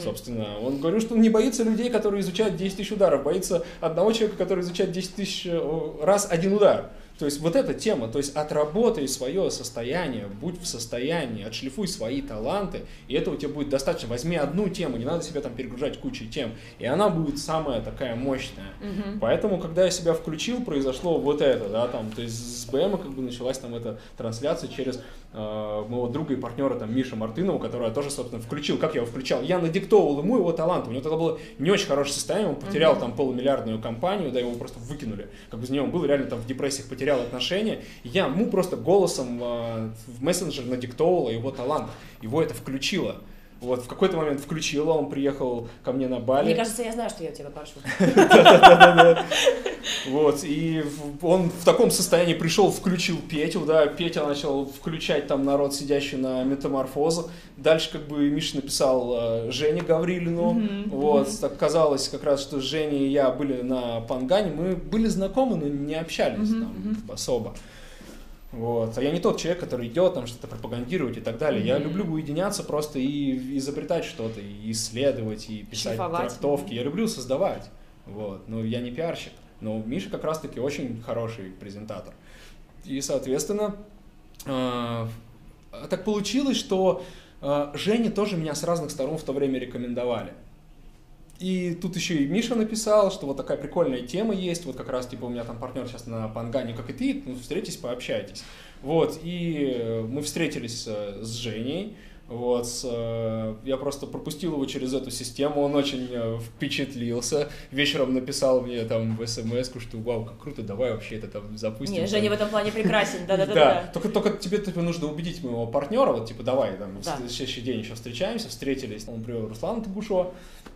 Собственно, он говорил, что он не боится людей, которые изучают 10 тысяч ударов, боится одного человека, который изучает 10 тысяч э, раз один удар. То есть вот эта тема, то есть отработай свое состояние, будь в состоянии, отшлифуй свои таланты, и этого тебе будет достаточно. Возьми одну тему, не надо себя там перегружать кучей тем, и она будет самая такая мощная. Поэтому, когда я себя включил, произошло вот это, да, там, то есть с БМ как бы началась там эта трансляция через э, моего друга и партнера там Миша Мартынова, которого я тоже, собственно, включил. Как я его включал? Я надиктовывал ему его талант. У него тогда было не очень хорошее состояние, он потерял там полумиллиардную компанию, да, его просто выкинули. Как бы из него он был реально там в депрессиях, потерял отношения. И я ему просто голосом э, в мессенджер надиктовывал его талант. Его это включило. Вот, в какой-то момент включила, он приехал ко мне на Бали. Мне кажется, я знаю, что я у тебя попрошу. Вот, и он в таком состоянии пришел, включил Петю, да, Петя начал включать там народ, сидящий на метаморфозах. Дальше как бы Миша написал э, Жене Гаврилину, вот, так казалось как раз, что Женя и я были на Пангане, мы были знакомы, но не общались там особо. Вот. А я не тот человек, который идет там что-то пропагандировать и так далее. Я люблю уединяться просто и изобретать что-то, и исследовать, и писать Шлифовать. трактовки. Я люблю создавать. Вот. Но я не пиарщик. Но Миша как раз-таки очень хороший презентатор. И, соответственно, э, так получилось, что э, Жене тоже меня с разных сторон в то время рекомендовали. И тут еще и Миша написал, что вот такая прикольная тема есть, вот как раз, типа, у меня там партнер сейчас на Пангане, как и ты, ну, встретитесь, пообщайтесь. Вот, и э, мы встретились э, с Женей, вот, э, я просто пропустил его через эту систему, он очень впечатлился, вечером написал мне там в смс что вау, как круто, давай вообще это там запустим. Не, там». Женя в этом плане прекрасен, Да, да-да-да. только, только тебе типа, нужно убедить моего партнера, вот типа давай, там, Да. в следующий день еще встречаемся, встретились, он привел Руслана Табушо,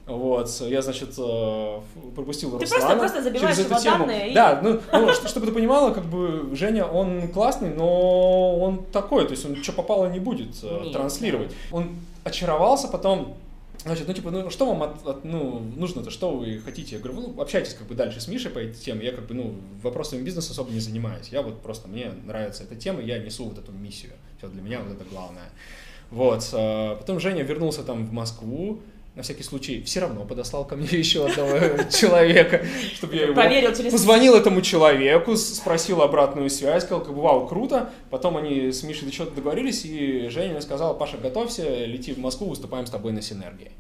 вот, я, значит, э, пропустил Ты Руслана. просто- просто забиваешь через эту его тему. данные и- Да, ну, ну, что- чтобы ты понимала, как бы Женя, он классный, но он такой, то есть он что попало не будет э, Нет, транслировать. Он очаровался потом, Значит, ну типа, ну что вам от, от- ну, нужно-то, что вы хотите? Я говорю, ну общайтесь как бы дальше с Мишей по этой теме. Я как бы, ну, вопросами бизнеса особо не занимаюсь. Я вот просто, мне нравится эта тема, я несу вот эту миссию. Все для меня вот это главное. Вот. а Потом Женя вернулся там в Москву, на всякий случай, все равно подослал ко мне еще одного человека, чтобы я его Проверил через... Позвонил этому человеку, спросил обратную связь, сказал, как бы, вау, круто. Потом они с Мишей до чего-то договорились, и Женя мне сказала, Паша, готовься, лети в Москву, выступаем с тобой на Синергии.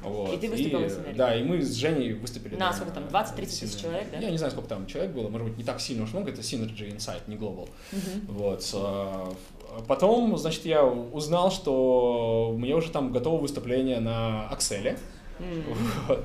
Вот. И ты выступил на «Синергии»? Да, и мы с Женей выступили. На сколько там, 20-30 тысяч человек, да? Я не знаю, сколько там человек было, может быть, не так сильно уж много, это Synergy Insight, не Global. Вот. А, Потом, значит, я узнал, что мне уже там готово выступление на Акселе. М. Вот.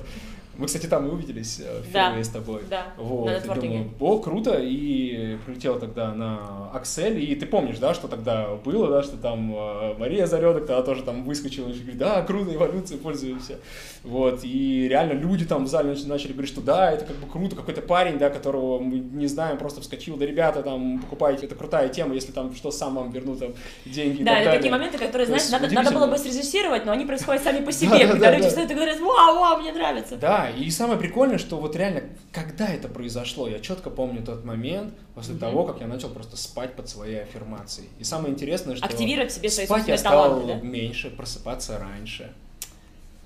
Мы, кстати, там и увиделись э, впервые да. с тобой. Да, вот. на думаю, о, круто, и прилетела тогда на Аксель, и ты помнишь, да, что тогда было, да, что там э, Мария Зарёдок тогда тоже там выскочила, и говорит, да, круто, эволюция, пользуемся. Вот, и реально люди там в зале начали говорить, что да, это как бы круто, какой-то парень, да, которого мы не знаем, просто вскочил, да, ребята, там, покупайте, это крутая тема, если там что, сам вам верну там деньги Да, это такие моменты, которые, знаешь, надо, надо было бы срежиссировать, но они происходят сами по себе, когда люди встают и говорят, вау, вау, мне нравится. Да, и самое прикольное, что вот реально, когда это произошло, я четко помню тот момент, после того, как я начал просто спать под своей аффирмацией. И самое интересное, что... Активировать себе свои спать я стал таланты, да? меньше, просыпаться раньше.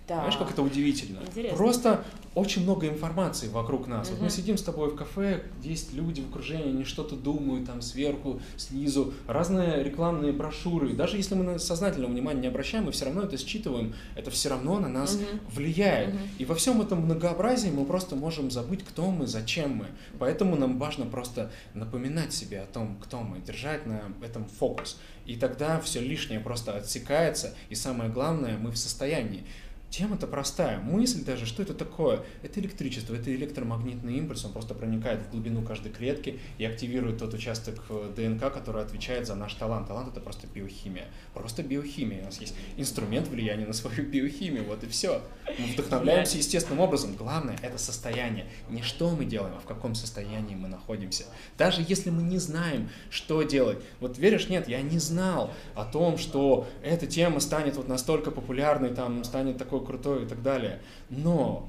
Да. Знаешь, как это удивительно? Интересно. Просто очень много информации вокруг нас. Угу. Вот мы сидим с тобой в кафе, есть люди в окружении, они что-то думают там сверху, снизу, разные рекламные брошюры. Даже если мы на сознательного внимания не обращаем, мы все равно это считываем, это все равно на нас угу. влияет. Угу. И во всем этом многообразии мы просто можем забыть, кто мы, зачем мы. Поэтому нам важно просто напоминать себе о том, кто мы, держать на этом фокус. И тогда все лишнее просто отсекается, и самое главное, мы в состоянии Тема-то простая. Мысль даже, что это такое? Это электричество, это электромагнитный импульс, он просто проникает в глубину каждой клетки и активирует тот участок э, ДНК, который отвечает за наш талант. Талант — это просто биохимия. Просто биохимия. У нас есть инструмент влияния на свою биохимию, вот и все. Мы вдохновляемся естественным образом. Главное — это состояние. Не что мы делаем, а в каком состоянии мы находимся. Даже если мы не знаем, что делать. Вот веришь, нет, я не знал о том, что эта тема станет вот настолько популярной, там станет такой такой крутой и так далее. Но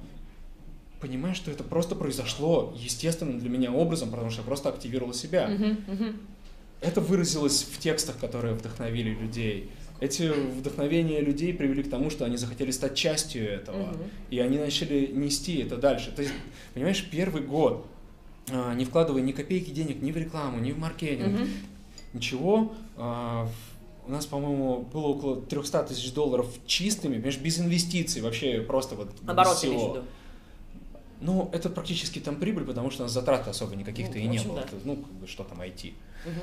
понимаешь, что это просто произошло естественным для меня образом, потому что я просто активировал себя. Uh-huh, uh-huh. Это выразилось в текстах, которые вдохновили людей. Эти вдохновения людей привели к тому, что они захотели стать частью этого, uh-huh. и они начали нести это дальше. То есть, понимаешь, первый год, а, не вкладывая ни копейки денег ни в рекламу, ни в маркетинг, uh-huh. ничего, а, у нас, по-моему, было около 300 тысяч долларов чистыми, понимаешь, без инвестиций, вообще просто вот Оборот без всего. Ну, это практически там прибыль, потому что у нас затрат особо никаких-то ну, и не было. Да. Ну, как бы что там IT. Угу.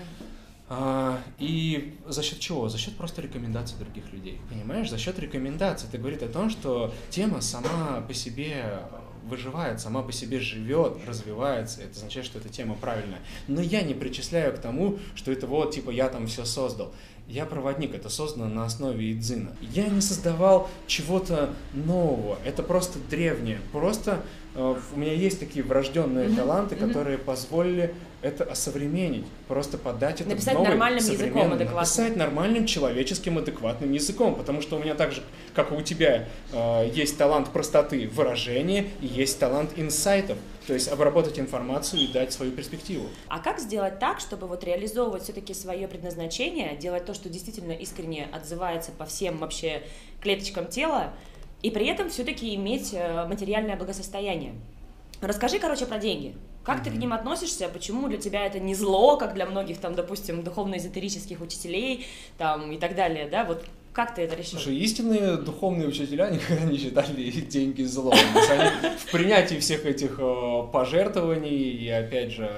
А, и за счет чего? За счет просто рекомендаций других людей. Понимаешь? За счет рекомендаций. Это говорит о том, что тема сама по себе выживает, сама по себе живет, развивается. Это означает, что эта тема правильная. Но я не причисляю к тому, что это вот, типа, я там все создал. Я проводник, это создано на основе идзина. Я не создавал чего-то нового, это просто древнее. Просто э, у меня есть такие врожденные mm-hmm. таланты, которые mm-hmm. позволили это осовременить, просто подать это Написать новый, нормальным языком адекватным. Написать нормальным человеческим адекватным языком, потому что у меня так же, как и у тебя, э, есть талант простоты выражения и есть талант инсайтов, то есть обработать информацию и дать свою перспективу. А как сделать так, чтобы вот реализовывать все-таки свое предназначение, делать то, что действительно искренне отзывается по всем вообще клеточкам тела, и при этом все-таки иметь э, материальное благосостояние? Расскажи, короче, про деньги. Как mm-hmm. ты к ним относишься? Почему для тебя это не зло, как для многих, там, допустим, духовно-эзотерических учителей, там, и так далее, да? Вот как ты это решил? Слушай, истинные духовные учителя никогда не считали деньги злом. Они в принятии всех этих э, пожертвований и, опять же,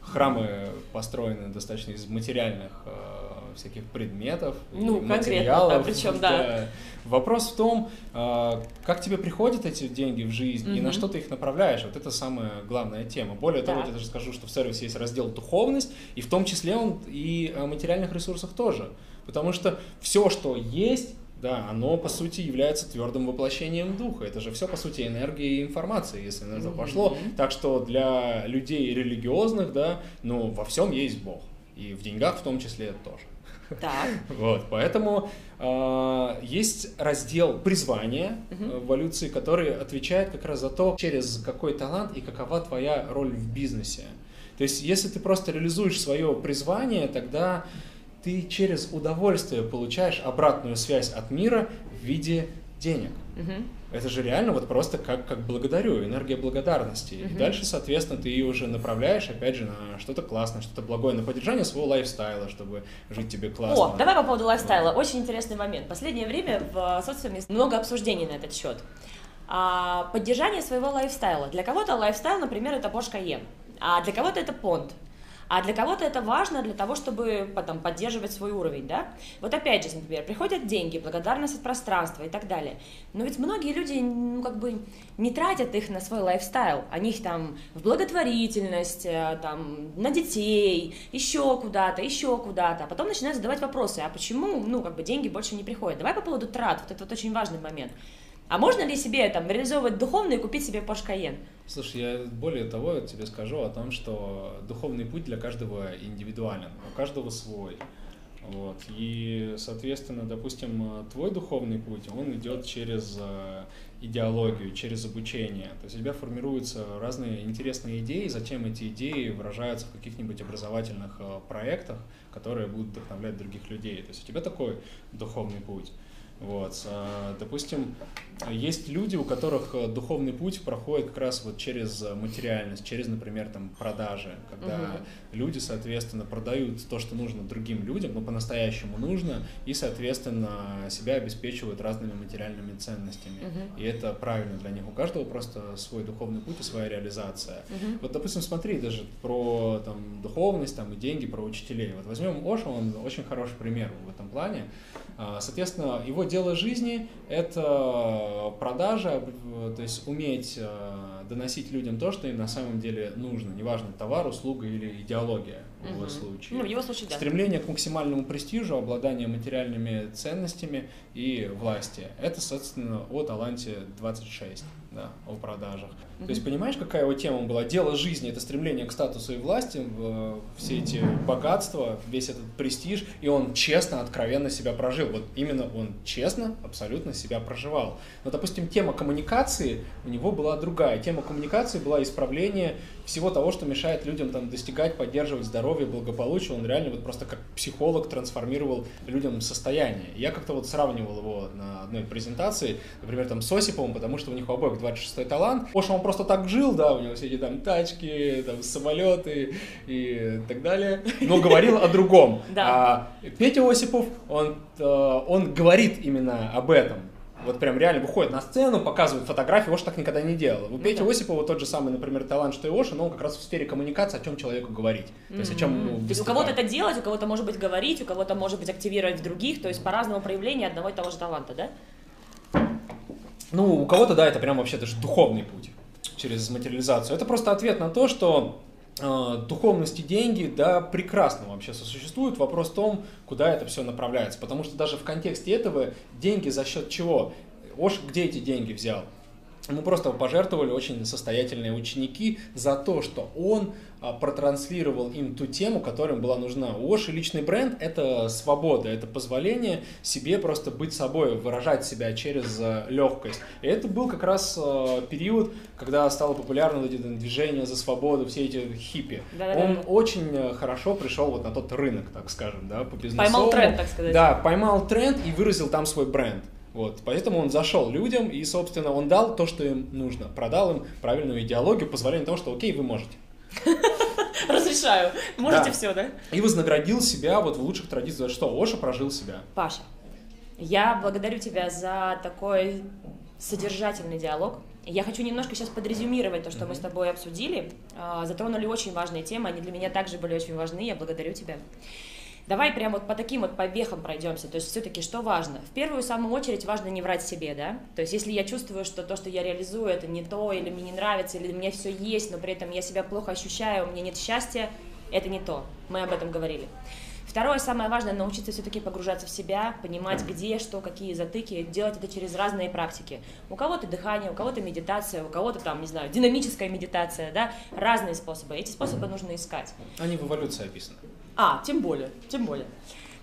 храмы построены достаточно из материальных э, всяких предметов, ну, материалов. Да, причем, да. да. Вопрос в том, э, как тебе приходят эти деньги в жизнь mm-hmm. и на что ты их направляешь. Вот это самая главная тема. Более того, я даже скажу, что в сервисе есть раздел духовность, и в том числе он и о материальных ресурсах тоже. Потому что все, что есть, да, оно по сути является твердым воплощением духа. Это же все по сути энергия и информация, если на это mm-hmm. пошло. Так что для людей религиозных, да, ну во всем есть Бог. И в деньгах в том числе тоже. Так. Вот, поэтому э, есть раздел призвания uh-huh. в эволюции, который отвечает как раз за то, через какой талант и какова твоя роль в бизнесе. То есть, если ты просто реализуешь свое призвание, тогда ты через удовольствие получаешь обратную связь от мира в виде денег. Угу. Это же реально вот просто как, как благодарю, энергия благодарности. Угу. И дальше, соответственно, ты ее уже направляешь, опять же, на что-то классное, что-то благое, на поддержание своего lifestyle а, чтобы жить тебе классно. О, давай по поводу lifestyle а. Очень интересный момент. Последнее время в социуме много обсуждений на этот счет. А, поддержание своего lifestyle а. Для кого-то lifestyle, например, это Porsche Cayenne, а для кого-то это понт. А для кого-то это важно для того, чтобы потом поддерживать свой уровень, да? Вот опять же, например, приходят деньги, благодарность от пространства и так далее. Но ведь многие люди, ну, как бы не тратят их на свой лайфстайл. Они их там в благотворительность, э, там, на детей, еще куда-то, еще куда-то. А потом начинают задавать вопросы, а почему, ну, как бы деньги больше не приходят? Давай по поводу трат, вот это вот очень важный момент. А можно ли себе там реализовывать духовно и купить себе Porsche Cayenne? Слушай, я более того тебе скажу о том, что духовный путь для каждого индивидуален, у каждого свой. Вот. И, соответственно, допустим, твой духовный путь, он идет через э, идеологию, через обучение. То есть у тебя формируются разные интересные идеи, затем эти идеи выражаются в каких-нибудь образовательных э, проектах, которые будут вдохновлять других людей. То есть у тебя такой духовный путь. Вот. А, допустим, есть люди, у которых э, духовный путь проходит как раз вот через э, материальность, через, например, там, продажи, когда угу. люди, соответственно, продают то, что нужно другим людям, но по-настоящему нужно, и, соответственно, себя обеспечивают разными материальными ценностями. Угу. И это правильно для них. У каждого просто свой духовный путь и своя реализация. Угу. Вот, допустим, смотри даже про там, духовность там, и деньги, про учителей. Вот возьмем Оша, он очень хороший пример в этом плане. А, соответственно, его дело жизни – это продажа, то есть уметь а, доносить людям то, что им на самом деле нужно, неважно, товар, услуга или идеология в его случае. Ну, в его случае, да. Стремление к максимальному престижу, обладание материальными ценностями и власти. Это, соответственно, о таланте 26 да, о продажах. Mm-hmm. То есть понимаешь, какая его тема была? Дело жизни — это стремление к статусу и власти, все эти богатства, весь этот престиж, и он честно, откровенно себя прожил. Вот именно он честно, абсолютно себя проживал. Но, допустим, тема коммуникации у него была другая. Тема коммуникации была исправление всего того, что мешает людям там достигать, поддерживать здоровье, благополучие. Он реально вот просто как психолог трансформировал людям состояние. Я как-то вот сравнивал его на одной презентации, например, там с Осиповым, потому что у них у обоих 26-й талант. Оша он просто так жил, да, у него все эти там тачки, там самолеты и так далее, но говорил о другом. А Петя Осипов, он, э, он говорит именно об этом вот прям реально выходит на сцену, показывает фотографии, Оша так никогда не делал. У ну, Пети да. Осипова тот же самый, например, талант, что и Оша, но он как раз в сфере коммуникации, о чем человеку говорить. То есть о чем ну, То есть у кого-то это делать, у кого-то может быть говорить, у кого-то может быть активировать других, то есть по-разному проявления одного и того же таланта, да? Ну, у кого-то, да, это прям вообще даже духовный путь через материализацию. Это просто ответ на то, что э, духовность и деньги, да, прекрасно вообще сосуществуют. Вопрос в том, куда это все направляется. Потому что даже в контексте этого деньги за счет чего? Ош где эти деньги взял? Ему просто пожертвовали очень состоятельные ученики за то, что он а, протранслировал им ту тему, которая им была нужна. У Оши личный бренд — это свобода, это позволение себе просто быть собой, выражать себя через а, легкость. И это был как раз а, период, когда стало популярно эти движения за свободу, все эти хиппи. Да-да-да. Он очень хорошо пришел вот на тот рынок, так скажем, да, по бизнесу. Поймал тренд, так сказать. Да, поймал тренд и выразил там свой бренд. Вот, поэтому он зашел людям и, собственно, он дал то, что им нужно, продал им правильную идеологию, позволение того, что окей, вы можете. Разрешаю. Можете да. все, да? И вознаградил себя вот в лучших традициях. Что, Оша прожил себя. Паша, я благодарю тебя за такой содержательный диалог. Я хочу немножко сейчас подрезюмировать то, что mm-hmm. мы с тобой обсудили. А, затронули очень важные темы, они для меня также были очень важны, я благодарю тебя. Давай прямо вот по таким вот побехам пройдемся. То есть все-таки что важно? В первую самую очередь важно не врать себе, да? То есть если я чувствую, что то, что я реализую, это не то, или мне не нравится, или мне все есть, но при этом я себя плохо ощущаю, у меня нет счастья, это не то. Мы об этом говорили. Второе, самое важное, научиться все-таки погружаться в себя, понимать, где, что, какие затыки, делать это через разные практики. У кого-то дыхание, у кого-то медитация, у кого-то там, не знаю, динамическая медитация, да, разные способы. Эти способы нужно искать. Они в эволюции описаны. А, тем более, тем более.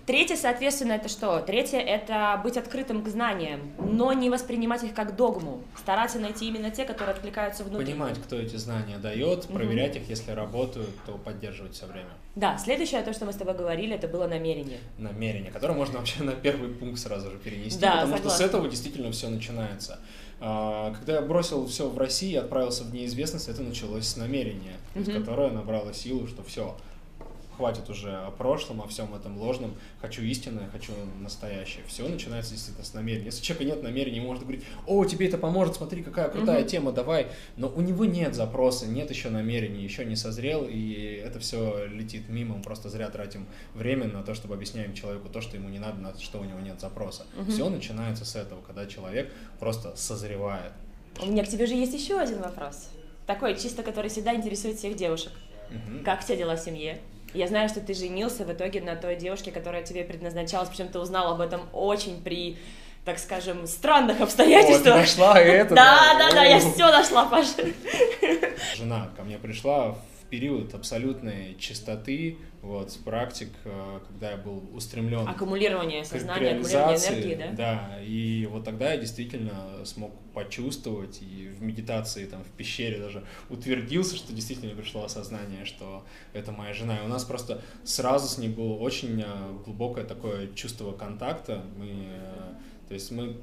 Третье, соответственно, это что? Третье – это быть открытым к знаниям, но не воспринимать их как догму. Стараться найти именно те, которые откликаются внутри. Понимать, кто эти знания дает, проверять угу. их, если работают, то поддерживать все время. Да, следующее, то, что мы с тобой говорили, это было намерение. Намерение, которое можно вообще на первый пункт сразу же перенести, да, потому согласна. что с этого действительно все начинается. А, когда я бросил все в России и отправился в неизвестность, это началось с намерения, угу. которое набрало силу, что все, хватит уже о прошлом, о всем этом ложном, хочу истинное, хочу настоящее. Все начинается действительно с намерения. Если у человека нет намерения, может говорить, о, тебе это поможет, смотри, какая крутая угу. тема, давай. Но у него нет запроса, нет еще намерений, еще не созрел, и это все летит мимо, мы просто зря тратим время на то, чтобы объясняем человеку то, что ему не надо, на что у него нет запроса. Угу. Все начинается с этого, когда человек просто созревает. У меня к тебе же есть еще один вопрос. Такой, чисто, который всегда интересует всех девушек. Угу. Как все дела в семье? Я знаю, что ты женился в итоге на той девушке, которая тебе предназначалась, причем ты узнал об этом очень при так скажем, странных обстоятельствах. О, нашла это. Да, да, да, я все нашла, Паша. Жена ко мне пришла период абсолютной чистоты, вот, с практик, э, когда я был устремлен аккумулирование сознания, аккумулирование энергии, да? Да, и вот тогда я действительно смог почувствовать, и в медитации, там, в пещере даже утвердился, что действительно пришло осознание, что это моя жена. И у нас просто сразу с ней было очень э, глубокое такое чувство контакта. Мы, э, то есть мы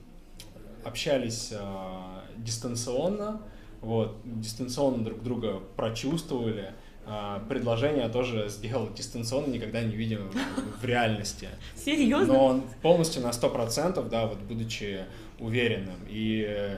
общались дистанционно, вот, дистанционно друг друга прочувствовали, а, предложение тоже сделал дистанционно, никогда не видим в реальности. Серьезно? Но он полностью на 100%, да, вот будучи уверенным. И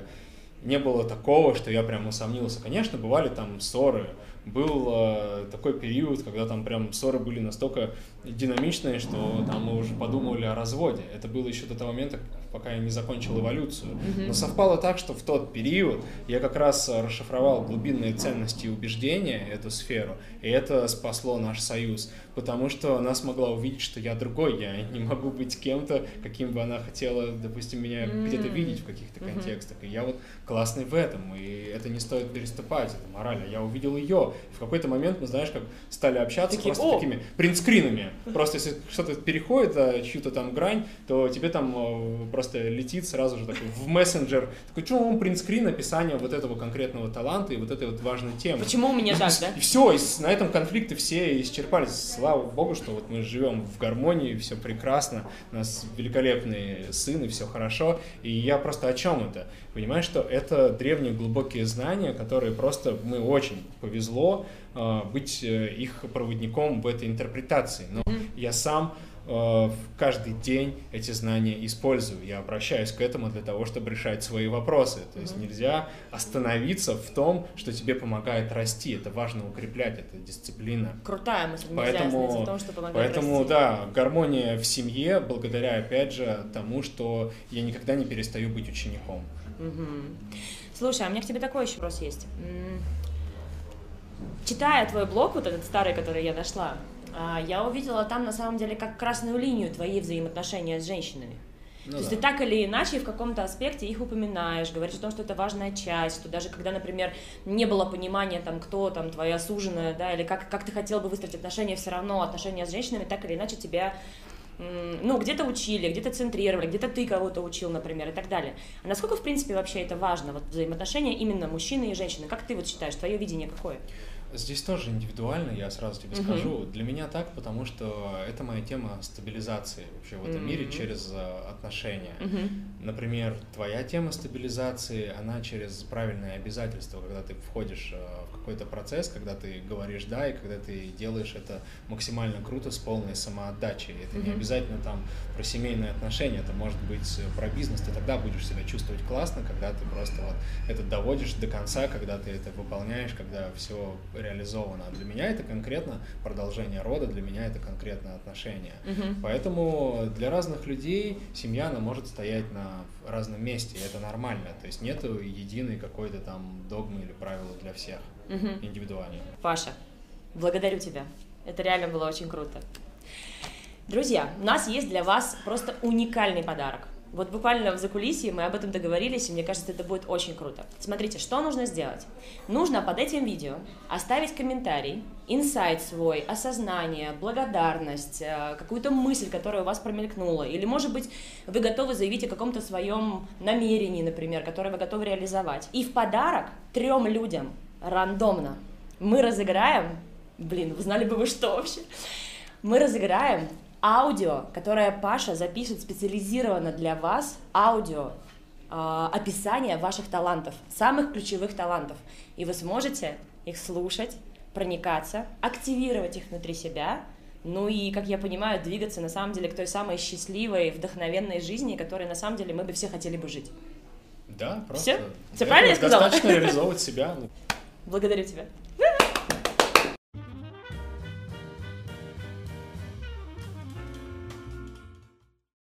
не было такого, что я прям усомнился. Конечно, бывали там ссоры, был э, такой период, когда там прям ссоры были настолько динамичные, что там мы уже подумывали о разводе. Это было еще до того момента, пока я не закончил эволюцию. Но совпало так, что в тот период я как раз расшифровал глубинные ценности и убеждения, эту сферу, и это спасло наш союз, потому что она смогла увидеть, что я другой, я не могу быть кем-то, каким бы она хотела, допустим, меня mm-hmm. где-то видеть в каких-то mm-hmm. контекстах. И я вот классный в этом, и это не стоит переступать, это морально. Я увидел ее. И в какой-то момент мы, знаешь, как стали общаться Такие, просто О! такими принтскринами. Просто если что-то переходит а, чью-то там грань, то тебе там а, просто летит сразу же такой в мессенджер, такой, что он принтскрин описание вот этого конкретного таланта и вот этой вот важной темы. Почему у меня так, да? И все, и на этом конфликты все исчерпались. Слава богу, что вот мы живем в гармонии, все прекрасно, у нас великолепный сын, и все хорошо. И я просто о чем это? Понимаешь, что это древние глубокие знания, которые просто мы очень повезло э, быть э, их проводником в этой интерпретации. Но я сам Э, каждый день эти знания использую. Я обращаюсь к этому для того, чтобы решать свои вопросы. То есть нельзя остановиться в том, что тебе помогает расти. Это важно укреплять, это дисциплина. Крутая мысль. Поэтому, в том, что помогает поэтому расти. да, гармония в семье, благодаря, опять же, тому, что я никогда не перестаю быть учеником. Угу. Слушай, а у меня к тебе такой еще вопрос есть. Читая твой блог, вот этот старый, который я нашла, я увидела там на самом деле как красную линию твои взаимоотношения с женщинами. Ну, То есть ты так или иначе в каком-то аспекте их упоминаешь, говоришь о том, что это важная часть, что даже когда, например, не было понимания, там, кто там твоя суженая, да, или как, как ты хотел бы выстроить отношения, все равно отношения с женщинами так или иначе тебя ну, где-то учили, где-то центрировали, где-то ты кого-то учил, например, и так далее. А насколько, в принципе, вообще это важно, вот взаимоотношения именно мужчины и женщины? Как ты вот считаешь, твое видение какое? Здесь тоже индивидуально, я сразу тебе uh-huh. скажу. Для меня так, потому что это моя тема стабилизации вообще в этом uh-huh. мире через э, отношения. Uh-huh. Например, твоя тема стабилизации, она через правильные обязательства, когда ты входишь э, в какой-то процесс, когда ты говоришь да, и когда ты делаешь это максимально круто с полной самоотдачей. Это uh-huh. не обязательно там про семейные отношения, это может быть про бизнес. Ты тогда будешь себя чувствовать классно, когда ты просто вот это доводишь до конца, когда ты это выполняешь, когда все реализовано. Для меня это конкретно продолжение рода, для меня это конкретно отношения. Угу. Поэтому для разных людей семья, она может стоять на разном месте, и это нормально. То есть нету единой какой-то там догмы или правила для всех, угу. индивидуально. Паша, благодарю тебя. Это реально было очень круто. Друзья, у нас есть для вас просто уникальный подарок. Вот буквально в закулисье мы об этом договорились, и мне кажется, это будет очень круто. Смотрите, что нужно сделать? Нужно под этим видео оставить комментарий, инсайт свой, осознание, благодарность, э, какую-то мысль, которая у вас промелькнула, или, может быть, вы готовы заявить о каком-то своем намерении, например, которое вы готовы реализовать. И в подарок трем людям рандомно мы разыграем, блин, вы знали бы вы что вообще, мы разыграем аудио, которое Паша запишет специализированно для вас, аудио э, описание ваших талантов, самых ключевых талантов. И вы сможете их слушать, проникаться, активировать их внутри себя, Ну и, как я понимаю, двигаться на самом деле к той самой счастливой, вдохновенной жизни, которой на самом деле мы бы все хотели бы жить. Да, просто. Все? Все правильно я сказала? Достаточно реализовывать себя. Благодарю тебя.